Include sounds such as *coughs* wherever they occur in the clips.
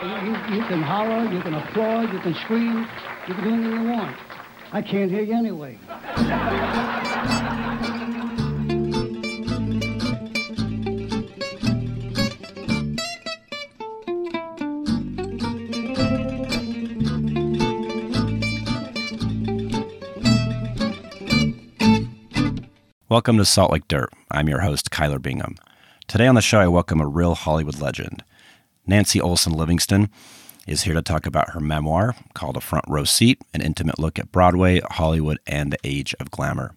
You, you can holler, you can applaud, you can scream, you can do anything you want. I can't hear you anyway. Welcome to Salt Lake Dirt. I'm your host, Kyler Bingham. Today on the show, I welcome a real Hollywood legend. Nancy Olson Livingston is here to talk about her memoir called A Front Row Seat An Intimate Look at Broadway, Hollywood, and the Age of Glamour.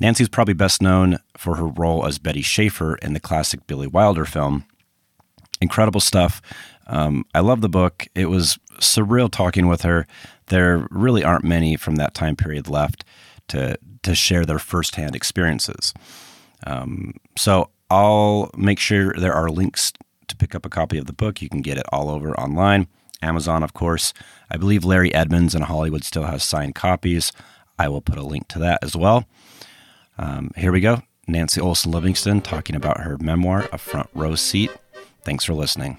Nancy's probably best known for her role as Betty Schaefer in the classic Billy Wilder film. Incredible stuff. Um, I love the book. It was surreal talking with her. There really aren't many from that time period left to to share their firsthand experiences. Um, so I'll make sure there are links to pick up a copy of the book. You can get it all over online, Amazon, of course. I believe Larry Edmunds in Hollywood still has signed copies. I will put a link to that as well. Um, here we go. Nancy Olson Livingston talking about her memoir, A Front Row Seat. Thanks for listening.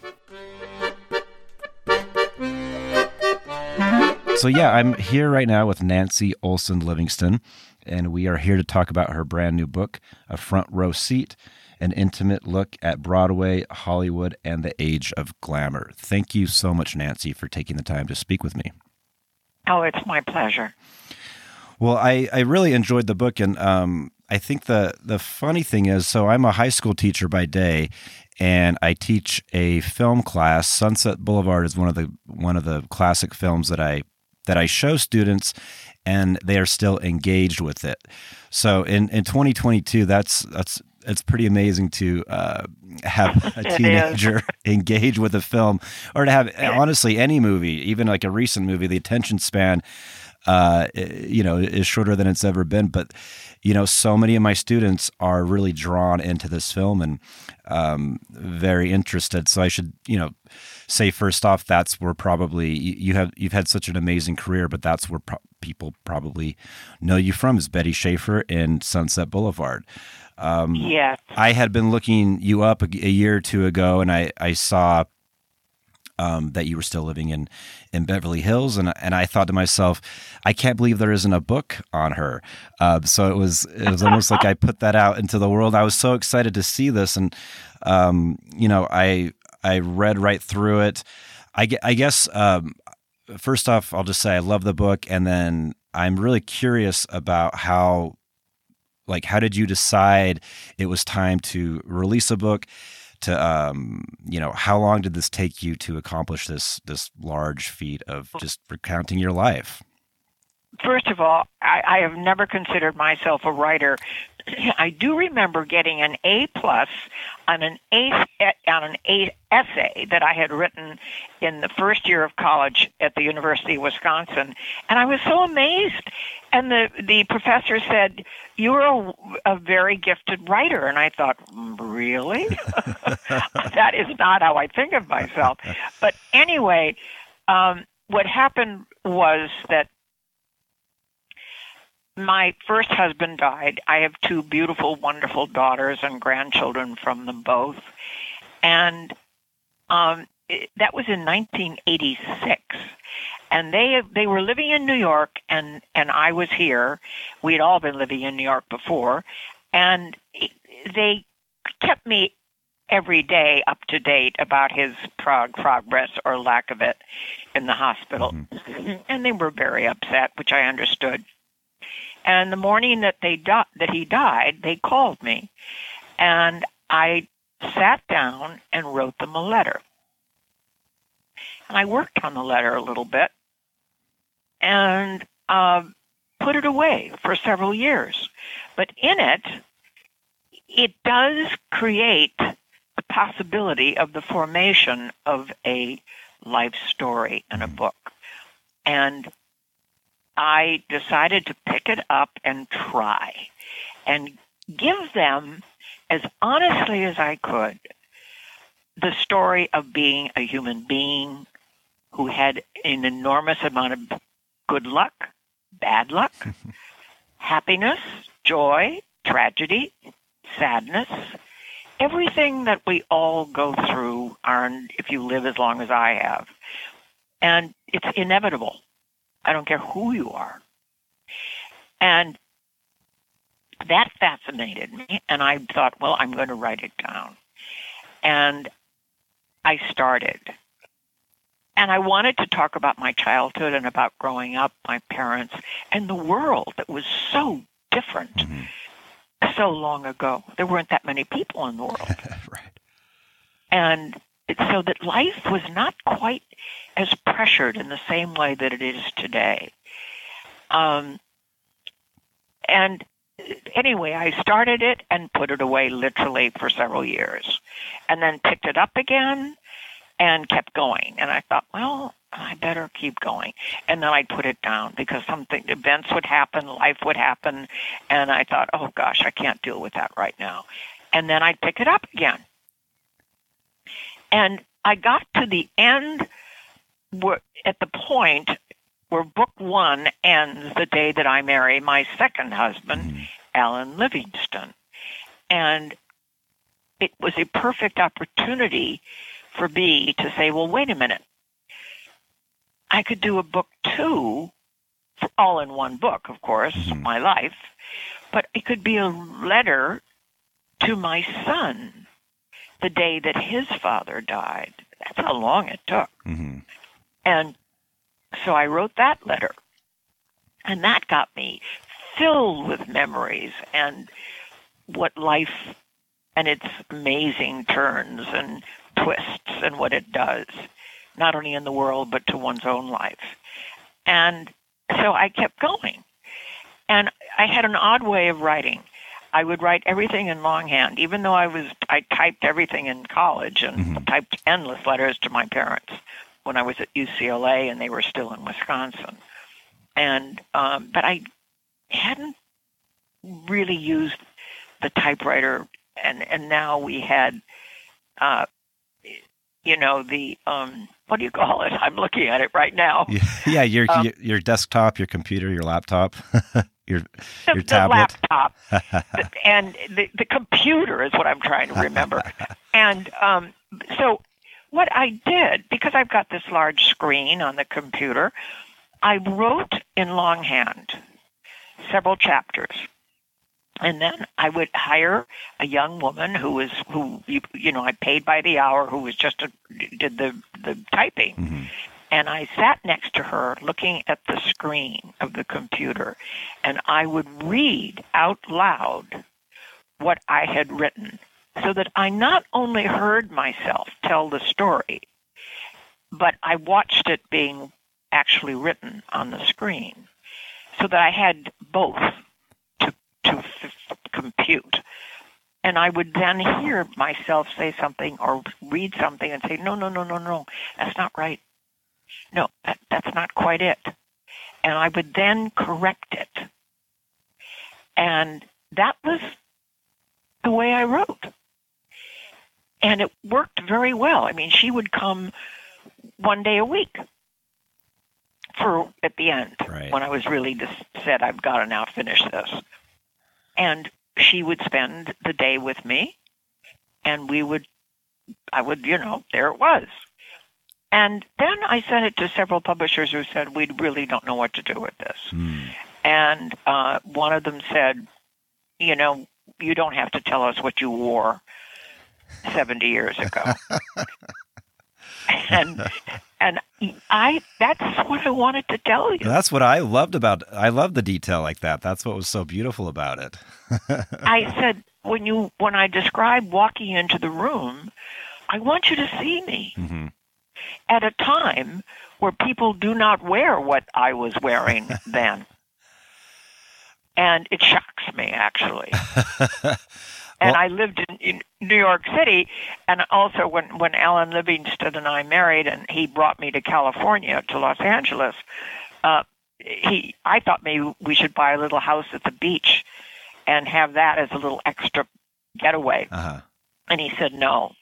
So, yeah, I'm here right now with Nancy Olson Livingston, and we are here to talk about her brand new book, A Front Row Seat An Intimate Look at Broadway, Hollywood, and the Age of Glamour. Thank you so much, Nancy, for taking the time to speak with me. Oh, it's my pleasure. Well, I, I really enjoyed the book, and um, I think the the funny thing is, so I'm a high school teacher by day, and I teach a film class. Sunset Boulevard is one of the one of the classic films that I that I show students and they are still engaged with it. So in, in 2022, that's, that's, it's pretty amazing to uh, have *laughs* a teenager *laughs* engage with a film or to have honestly any movie, even like a recent movie, the attention span, uh, you know, is shorter than it's ever been. But, you know, so many of my students are really drawn into this film and um, very interested. So I should, you know, say first off, that's where probably you have you've had such an amazing career, but that's where pro- people probably know you from is Betty Schaefer in Sunset Boulevard. Um, yes, I had been looking you up a, a year or two ago, and I I saw um, that you were still living in in Beverly Hills, and and I thought to myself, I can't believe there isn't a book on her. Uh, so it was it was almost like I *laughs* put that out into the world. I was so excited to see this, and um, you know, I I read right through it. I, I guess um, first off, I'll just say I love the book, and then I'm really curious about how, like, how did you decide it was time to release a book? To um, you know, how long did this take you to accomplish this this large feat of just recounting your life? First of all, I, I have never considered myself a writer. *coughs* I do remember getting an A plus on an A on an A essay that I had written in the first year of college at the University of Wisconsin, and I was so amazed. And the the professor said, "You're a, a very gifted writer," and I thought, "Really? *laughs* that is not how I think of myself." But anyway, um, what happened was that my first husband died. I have two beautiful, wonderful daughters and grandchildren from them both. And um, it, that was in 1986. And they they were living in New York, and and I was here. We had all been living in New York before, and they kept me every day up to date about his prog- progress or lack of it in the hospital. Mm-hmm. And they were very upset, which I understood. And the morning that they di- that he died, they called me, and I sat down and wrote them a letter. And I worked on the letter a little bit, and uh, put it away for several years. But in it, it does create the possibility of the formation of a life story in a book. And I decided to pick it up and try and give them, as honestly as I could, the story of being a human being who had an enormous amount of good luck, bad luck, *laughs* happiness, joy, tragedy, sadness, everything that we all go through, and if you live as long as I have, and it's inevitable. I don't care who you are. And that fascinated me, and I thought, well, I'm going to write it down. And I started. And I wanted to talk about my childhood and about growing up, my parents, and the world that was so different Mm-hmm. so long ago. There weren't that many people in the world. *laughs* right. and so that life was not quite as pressured in the same way that it is today. Um, and anyway, I started it and put it away literally for several years, and then picked it up again and kept going. And I thought, well, I better keep going. And then I'd put it down because something events would happen, life would happen, and I thought, oh gosh, I can't deal with that right now. And then I'd pick it up again. And I got to the end where, at the point where book one ends the day that I marry my second husband, Mhm. Alan Livingston. And it was a perfect opportunity for me to say, well, wait a minute. I could do a book two, for all in one book, of course, Mhm. my life, but it could be a letter to my son the day that his father died. That's how long it took. hmm And so I wrote that letter. And that got me filled with memories and what life and its amazing turns and twists and what it does, not only in the world, but to one's own life. And so I kept going. And I had an odd way of writing. I would write everything in longhand, even though I was I typed everything in college and Mhm. typed endless letters to my parents when I was at UCLA and they were still in Wisconsin. And um, but I hadn't really used the typewriter, and and now we had, uh, you know, the um, what do you call it? *laughs* I'm looking at it right now. Yeah, *laughs* yeah your, Um, your your desktop, your computer, your laptop, *laughs* your the, your the tablet. laptop *laughs* and the, the computer is what I'm trying to remember. and um, so, what I did, because I've got this large screen on the computer, I wrote in longhand several chapters. And then I would hire a young woman who was who you, you know I paid by the hour who was just a, did the the typing hmm and I sat next to her looking at the screen of the computer, and I would read out loud what I had written so that I not only heard myself tell the story, but I watched it being actually written on the screen so that I had both to, to f- compute. And I would then hear myself say something or read something and say, no, no, no, no, no, that's not right no, that, that's not quite it. And I would then correct it. And that was the way I wrote. And it worked very well. I mean, she would come one day a week for at the end Right. when I was really just said, I've got to now finish this. And she would spend the day with me, and we would, I would, you know, there it was. And then I sent it to several publishers who said, we really don't know what to do with this. Mm. And uh, one of them said, you know, you don't have to tell us what you wore 70 years ago. *laughs* and and I that's what I wanted to tell you. That's what I loved about. I love the detail like that. That's what was so beautiful about it. *laughs* I said when you when I describe walking into the room, I want you to see me hmm at a time where people do not wear what I was wearing *laughs* then. And it shocks me actually. *laughs* And I lived in, in New York City, and also when when Alan Livingston and I married, and he brought me to California to Los Angeles. Uh, he, I thought maybe we should buy a little house at the beach, and have that as a little extra getaway. uh-huh. And he said no.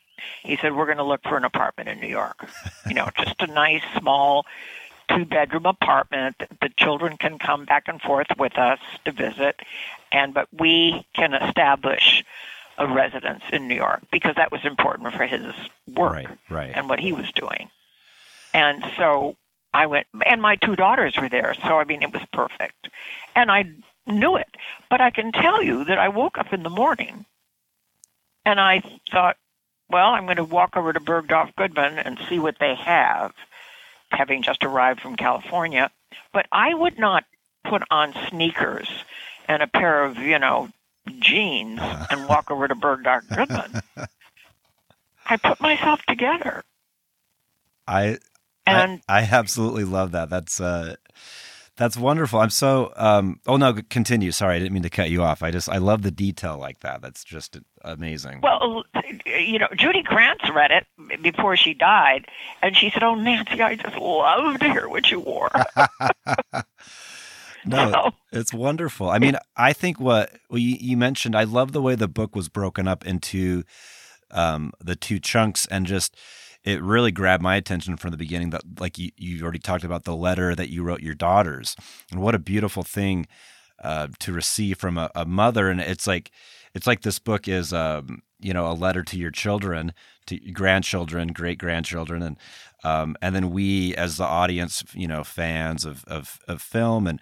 He said we're going to look for an apartment in New York. You know, just a nice small two bedroom apartment. The children can come back and forth with us to visit, and but we can establish a residence in New York because that was important for his work Right, right. and what he was doing. And so I went, and my two daughters were there. So, I mean, it was perfect. And I knew it. But I can tell you that I woke up in the morning and I thought, well, I'm going to walk over to Bergdorf Goodman and see what they have, having just arrived from California. But I would not put on sneakers and a pair of, you know, jeans and *laughs* walk over to Bergdorf Goodman. I put myself together. I And I, I absolutely love that. That's uh that's wonderful. I'm so um oh no, continue. Sorry, I didn't mean to cut you off. I just I love the detail like that. That's just amazing. Well, you know, Judy Grant's read it before she died, and she said, "Oh, Nancy, I just love to hear what you wore." *laughs* no, So, it's wonderful. I mean, I think what well, you, you mentioned, I love the way the book was broken up into um, the two chunks and just it really grabbed my attention from the beginning that like you, you already talked about the letter that you wrote your daughters. And what a beautiful thing uh, to receive from a, a mother. And it's like it's like this book is um, you know a letter to your children to grandchildren great grandchildren and um, and then we as the audience you know fans of of, of film and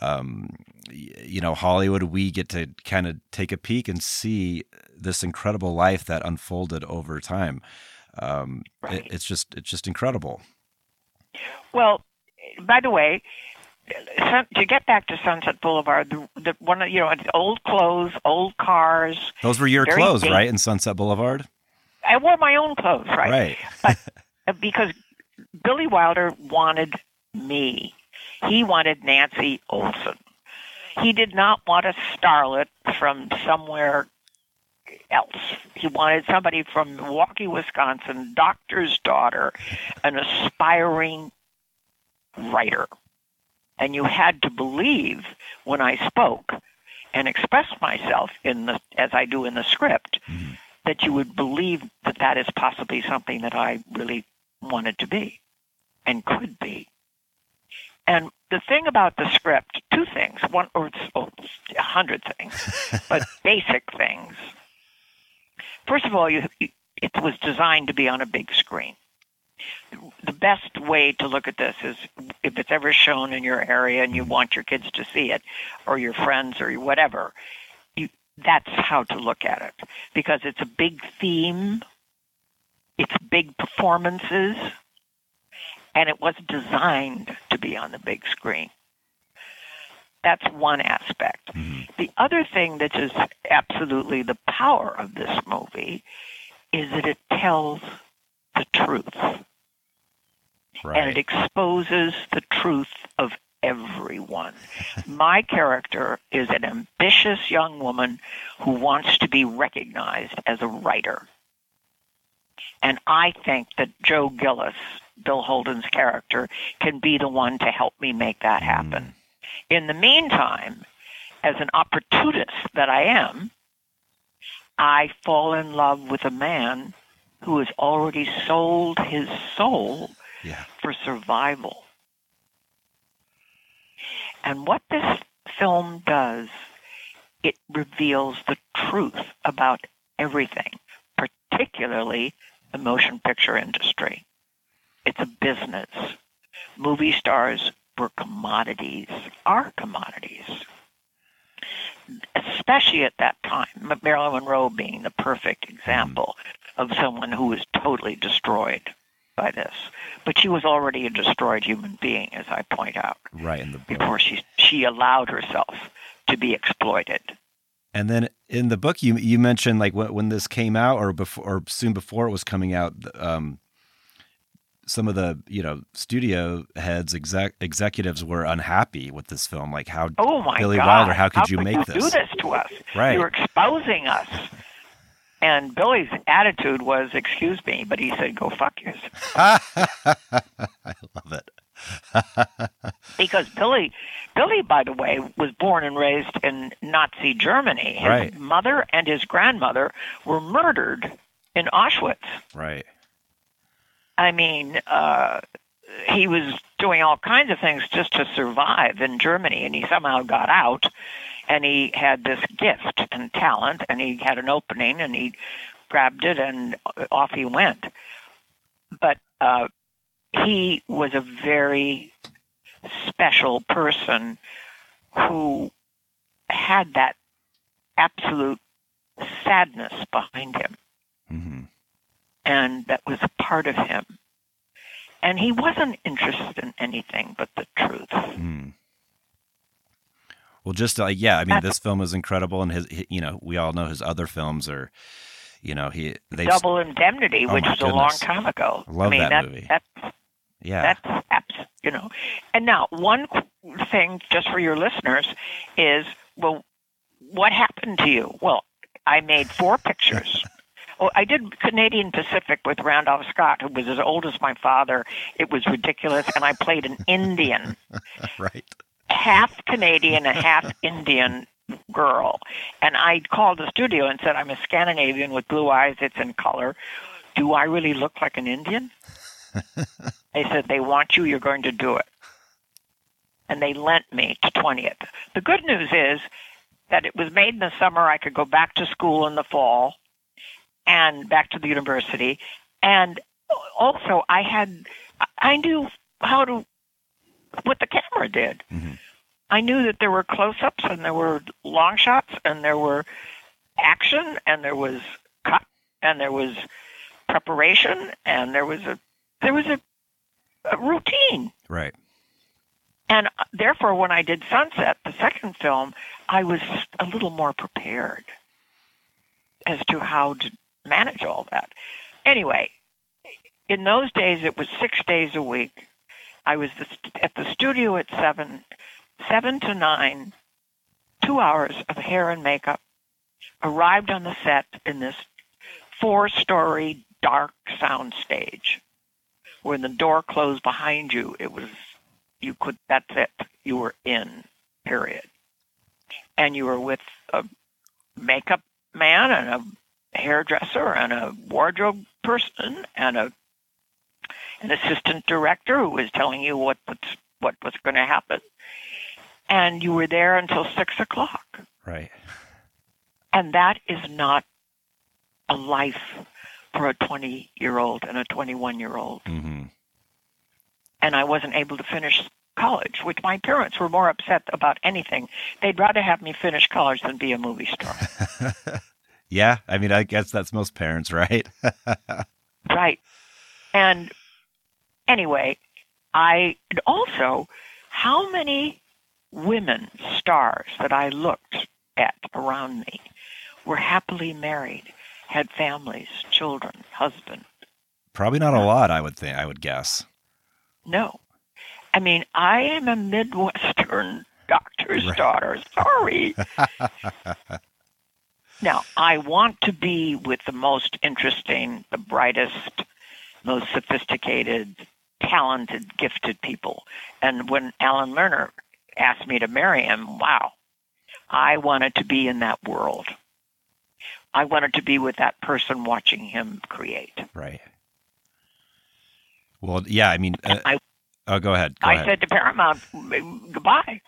um, you know hollywood we get to kind of take a peek and see this incredible life that unfolded over time um, it- it's just it's just incredible well, by the way, sun- to get back to Sunset Boulevard, the, the one you know, old clothes, old cars. those were your clothes big. right in sunset boulevard I wore my own clothes, right? right *laughs* Uh, because Billy Wilder wanted me. He wanted Nancy Olson. He did not want a starlet from somewhere else. He wanted somebody from Milwaukee, Wisconsin, doctor's daughter, an aspiring writer. And you had to believe when I spoke and expressed myself in the as I do in the script Mhm. that you would believe that that is possibly something that I really wanted to be and could be. And the thing about the script, two things, one or oh, a hundred things, *laughs* but basic things. First of all, you, it was designed to be on a big screen. The best way to look at this is if it's ever shown in your area and you mm-hmm. want your kids to see it, or your friends, or whatever. You, that's how to look at it because it's a big theme, it's big performances, and it was designed to be on the big screen. That's one aspect. Mhm. The other thing that is absolutely the power of this movie is that it tells the truth and it exposes the truth of everyone. *laughs* My character is an ambitious young woman who wants to be recognized as a writer. And I think that Joe Gillis, Bill Holden's character, can be the one to help me make that happen. In the meantime, as an opportunist that I am, I fall in love with a man who has already sold his soul yeah for survival. And what this film does, it reveals the truth about everything, particularly the motion picture industry. It's a business. Movie stars were commodities, are commodities. Especially at that time, Marilyn Monroe being the perfect example of someone who was totally destroyed by this. But she was already a destroyed human being, as I point out, right in the book before she she allowed herself to be exploited. And then in the book, you you mentioned like when, when this came out, or before, or soon before it was coming out, um, some of the you know studio heads, exec, executives were unhappy with this film. Like how Oh my Billy God! Wilder, how could you make do this? this to us? right? You're exposing us. And Billy's attitude was, "Excuse me," but he said, "Go fuck yourself." *laughs* I love it. *laughs* because Billy, Billy, by the way, was born and raised in Nazi Germany. His Right. mother and his grandmother were murdered in Auschwitz. right. I mean, uh, he was doing all kinds of things just to survive in Germany, and he somehow got out. and he had this gift and talent, and he had an opening, and he grabbed it, and off he went. But uh, he was a very special person who had that absolute sadness behind him. And that was a part of him. And he wasn't interested in anything but the truth. Mm. Well, just like yeah, I mean, this film is incredible, and his, you know, we all know his other films are, you know, he they Double Indemnity, oh which was goodness. a long time ago. I love I mean, that, that movie. That's, yeah, that's abs- you know. And now, one thing just for your listeners is, well, what happened to you? Well, I made four pictures. *laughs* Oh, I did Canadian Pacific with Randolph Scott, who was as old as my father. It was ridiculous, and I played an Indian, *laughs* right? Half Canadian and half Indian girl. And I called the studio and said, "I'm a Scandinavian with blue eyes. It's in color. Do I really look like an Indian?" *laughs* they said, "They want you. You're going to do it." And they lent me to 20th. The good news is that it was made in the summer. I could go back to school in the fall and back to the university. And also, I had, I knew how to, what the camera did. Mm-hmm. I knew that there were close ups and there were long shots and there were action and there was cut and there was preparation and there was a, there was a, a routine. Right. And uh, therefore, when I did Sunset, the second film, I was a little more prepared as to how to manage all that. Anyway, in those days, it was six days a week. I was at the studio at seven, seven to nine, two hours of hair and makeup. Arrived on the set in this four-story dark sound stage. When the door closed behind you, it was you could that's it. You were in, period. And you were with a makeup man and a hairdresser and a wardrobe person and a an assistant director who was telling you what was, what was going to happen. And you were there until six o'clock. Right. And that is not a life for a 20 year old and a 21 year old. Mm-hmm and I wasn't able to finish college, which my parents were more upset about anything. They'd rather have me finish college than be a movie star. *laughs* yeah, I mean, I guess that's most parents, *laughs* right? right. And anyway, I also, how many women stars that I looked at around me were happily married, had families, children, husband? Probably not a lot, I would think, I would guess. No. I mean, I am a Midwestern *laughs* doctor's right. daughter. Sorry. *laughs* now, I want to be with the most interesting, the brightest, most sophisticated, talented, gifted people. And when Alan Lerner asked me to marry him, wow, I wanted to be in that world. I wanted to be with that person watching him create. Right. Well, yeah, I mean, uh, I, oh, go ahead. Go I ahead. said to Paramount, goodbye.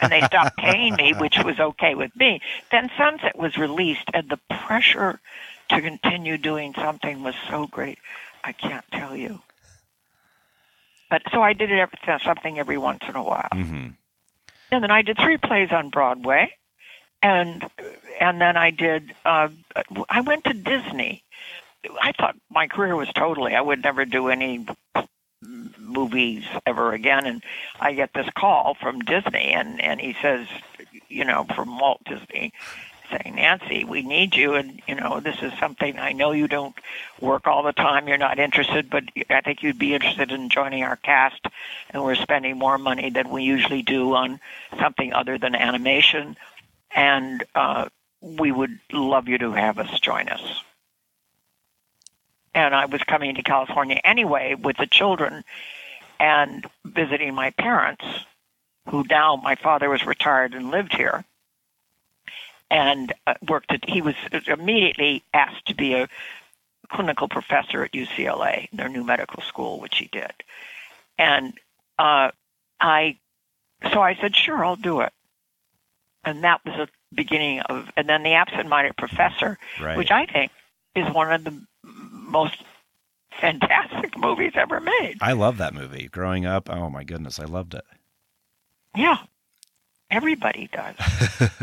And they stopped paying me, *laughs* which was okay with me. Then Sunset was released, and the pressure to continue doing something was so great. I can't tell you. But so I did it every, something every once in a while. Mm-hmm. And then I did three plays on Broadway, and and then I did. Uh, I went to Disney I thought my career was totally, I would never do any movies ever again. And I get this call from Disney, and, and he says, you know, from Walt Disney, saying, Nancy, we need you. And, you know, this is something I know you don't work all the time. You're not interested, but I think you'd be interested in joining our cast. And we're spending more money than we usually do on something other than animation. And uh, we would love you to have us join us and I was coming to California anyway with the children and visiting my parents, who now my father was retired and lived here, and uh, worked at. He was immediately asked to be a clinical professor at UCLA, their new medical school, which he did, and uh, I. So I said, sure, I'll do it. and that was the beginning of. And then the Absent-Minded Professor, Right. which I think is one of the most fantastic movies ever made. I love that movie. Growing up, oh my goodness, I loved it. Yeah, everybody does. *laughs*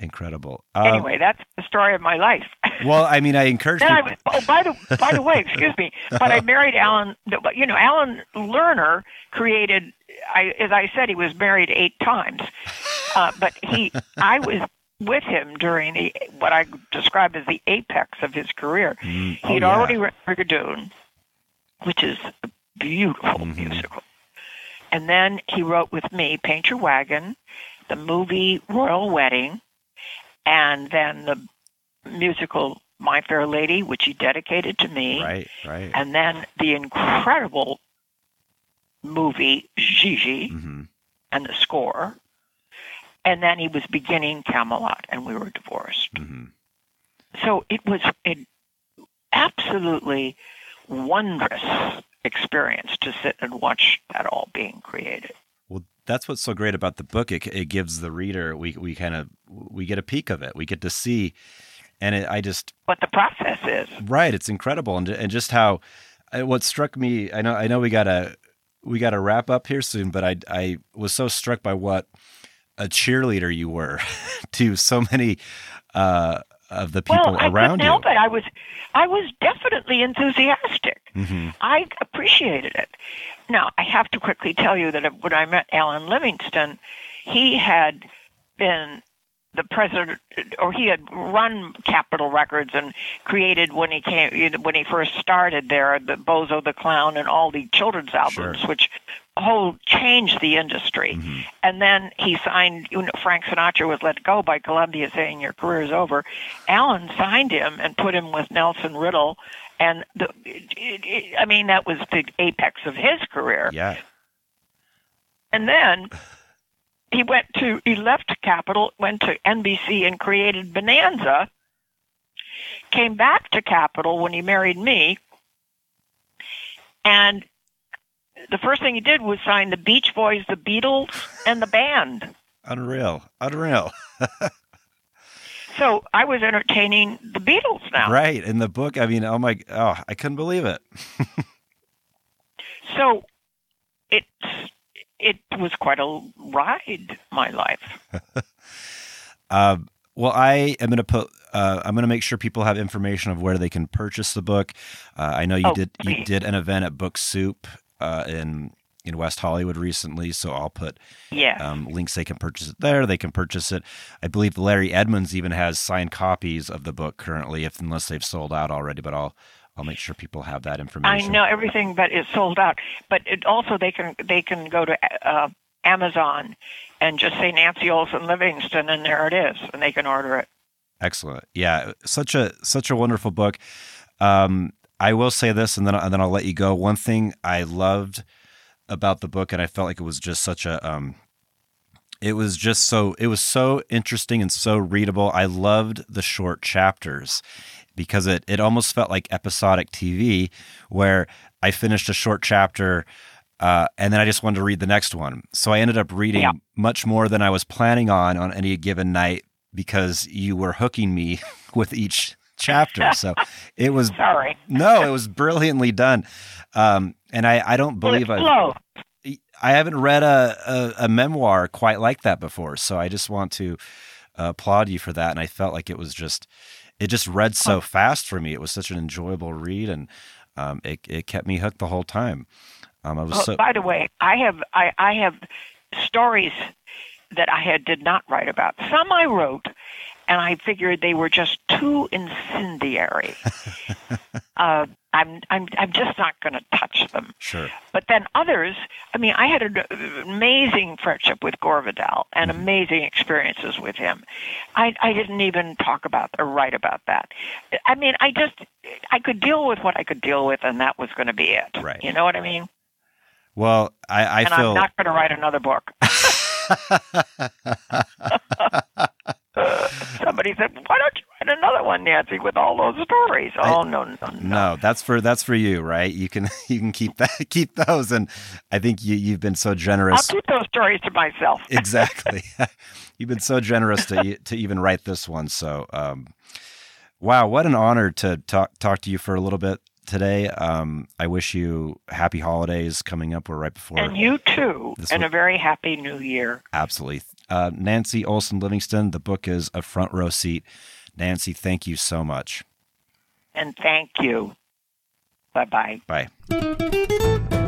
Incredible. Um, anyway, that's the story of my life. *laughs* well, I mean, I encourage Then I was, oh, by the by the way, excuse me, but I *laughs* married Alan. You know, Alan Lerner created. I, as I said, he was married eight times, uh, but he, I was with him during the what I describe as the apex of his career. Mm, oh, He'd yeah. already written Brigadoon, which is a beautiful Mhm. musical, and then he wrote with me Paint Your Wagon, the movie Royal Wedding, and then the musical My Fair Lady, which he dedicated to me, Right, right. and then the incredible movie Gigi hmm and the score. And then he was beginning Camelot, and we were divorced. hmm So it was an absolutely wondrous experience to sit and watch that all being created. Well, that's what's so great about the book. It, it gives the reader we we kind of we get a peek of it. We get to see, and it, I just What the process is. right. It's incredible, and and just how what struck me. I know I know we gotta we gotta wrap up here soon, but I I was so struck by what a cheerleader you were *laughs* to so many uh, of the people well, I around couldn't you. help it. I was, I was definitely enthusiastic. hmm I appreciated it. Now, I have to quickly tell you that when I met Alan Livingston, he had been the president, or he had run Capitol Records and created when he came when he first started there, the Bozo the Clown and all the children's albums, Sure. which whole changed the industry. Mhm. And then he signed. You know, Frank Sinatra was let go by Columbia, saying your career is over. Alan signed him and put him with Nelson Riddle, and the, it, it, I mean that was the apex of his career. Yeah. And then he went to he left Capitol, went to NBC and created Bonanza. Came back to Capitol when he married me, and the first thing he did was sign the Beach Boys, the Beatles, and the band. Unreal. Unreal. *laughs* So I was entertaining the Beatles now. Right. In the book, I mean, oh my, oh, I couldn't believe it. *laughs* So it it was quite a ride, my life. *laughs* Uh, well, I am going to put. Uh, I'm going to make sure people have information of where they can purchase the book. Uh, I know you Oh, did. You did an event at Book Soup uh, in in West Hollywood recently, so I'll put yeah. um, links. They can purchase it there. They can purchase it. I believe Larry Edmunds even has signed copies of the book currently, if unless they've sold out already. But I'll I'll make sure people have that information. I know everything, but it's sold out. But it also they can they can go to uh, Amazon and just say Nancy Olson Livingston, and there it is, and they can order it. Excellent. Yeah, such a such a wonderful book. Um, I will say this, and then and then I'll let you go. One thing I loved about the book, and I felt like it was just such a um, it was just so it was so interesting and so readable. I loved the short chapters because it it almost felt like episodic TV, where I finished a short chapter. Uh, and then I just wanted to read the next one. So I ended up reading Yeah. much more than I was planning on on any given night because you were hooking me *laughs* with each chapter. *laughs* So it was Sorry, no, it was brilliantly done. Um, and I, I don't believe I. I haven't read a, a, a memoir quite like that before. So I just want to uh, applaud you for that. And I felt like it was just it just read so fast for me. It was such an enjoyable read, and um, it it kept me hooked the whole time. Um, I was Oh, so by the way, I have I, I have stories that I had did not write about. Some I wrote, and I figured they were just too incendiary. *laughs* uh, I'm I'm I'm just not going to touch them. sure. But then others, I mean, I had an amazing friendship with Gore Vidal and amazing experiences with him. I, I didn't even talk about or write about that. I mean, I just, I could deal with what I could deal with, and that was going to be it. Right. You know what I mean? Well, I, I and feel I'm not going to write another book. *laughs* *laughs* *laughs* Somebody said, why don't you write another one, Nancy, with all those stories. Oh no, no, no. No, that's for that's for you, right? You can *laughs* you can keep that *laughs* keep those, and I think you you've been so generous. I'll keep those stories to myself. exactly. You've been so generous to to even write this one. So, um, wow, what an honor to talk talk to you for a little bit today. Um, I wish you happy holidays coming up. We're right before. and you too, and was- a very happy New Year. Absolutely. Uh, Nancy Olson Livingston. The book is a front row seat. Nancy, thank you so much. And thank you. Bye bye. Bye.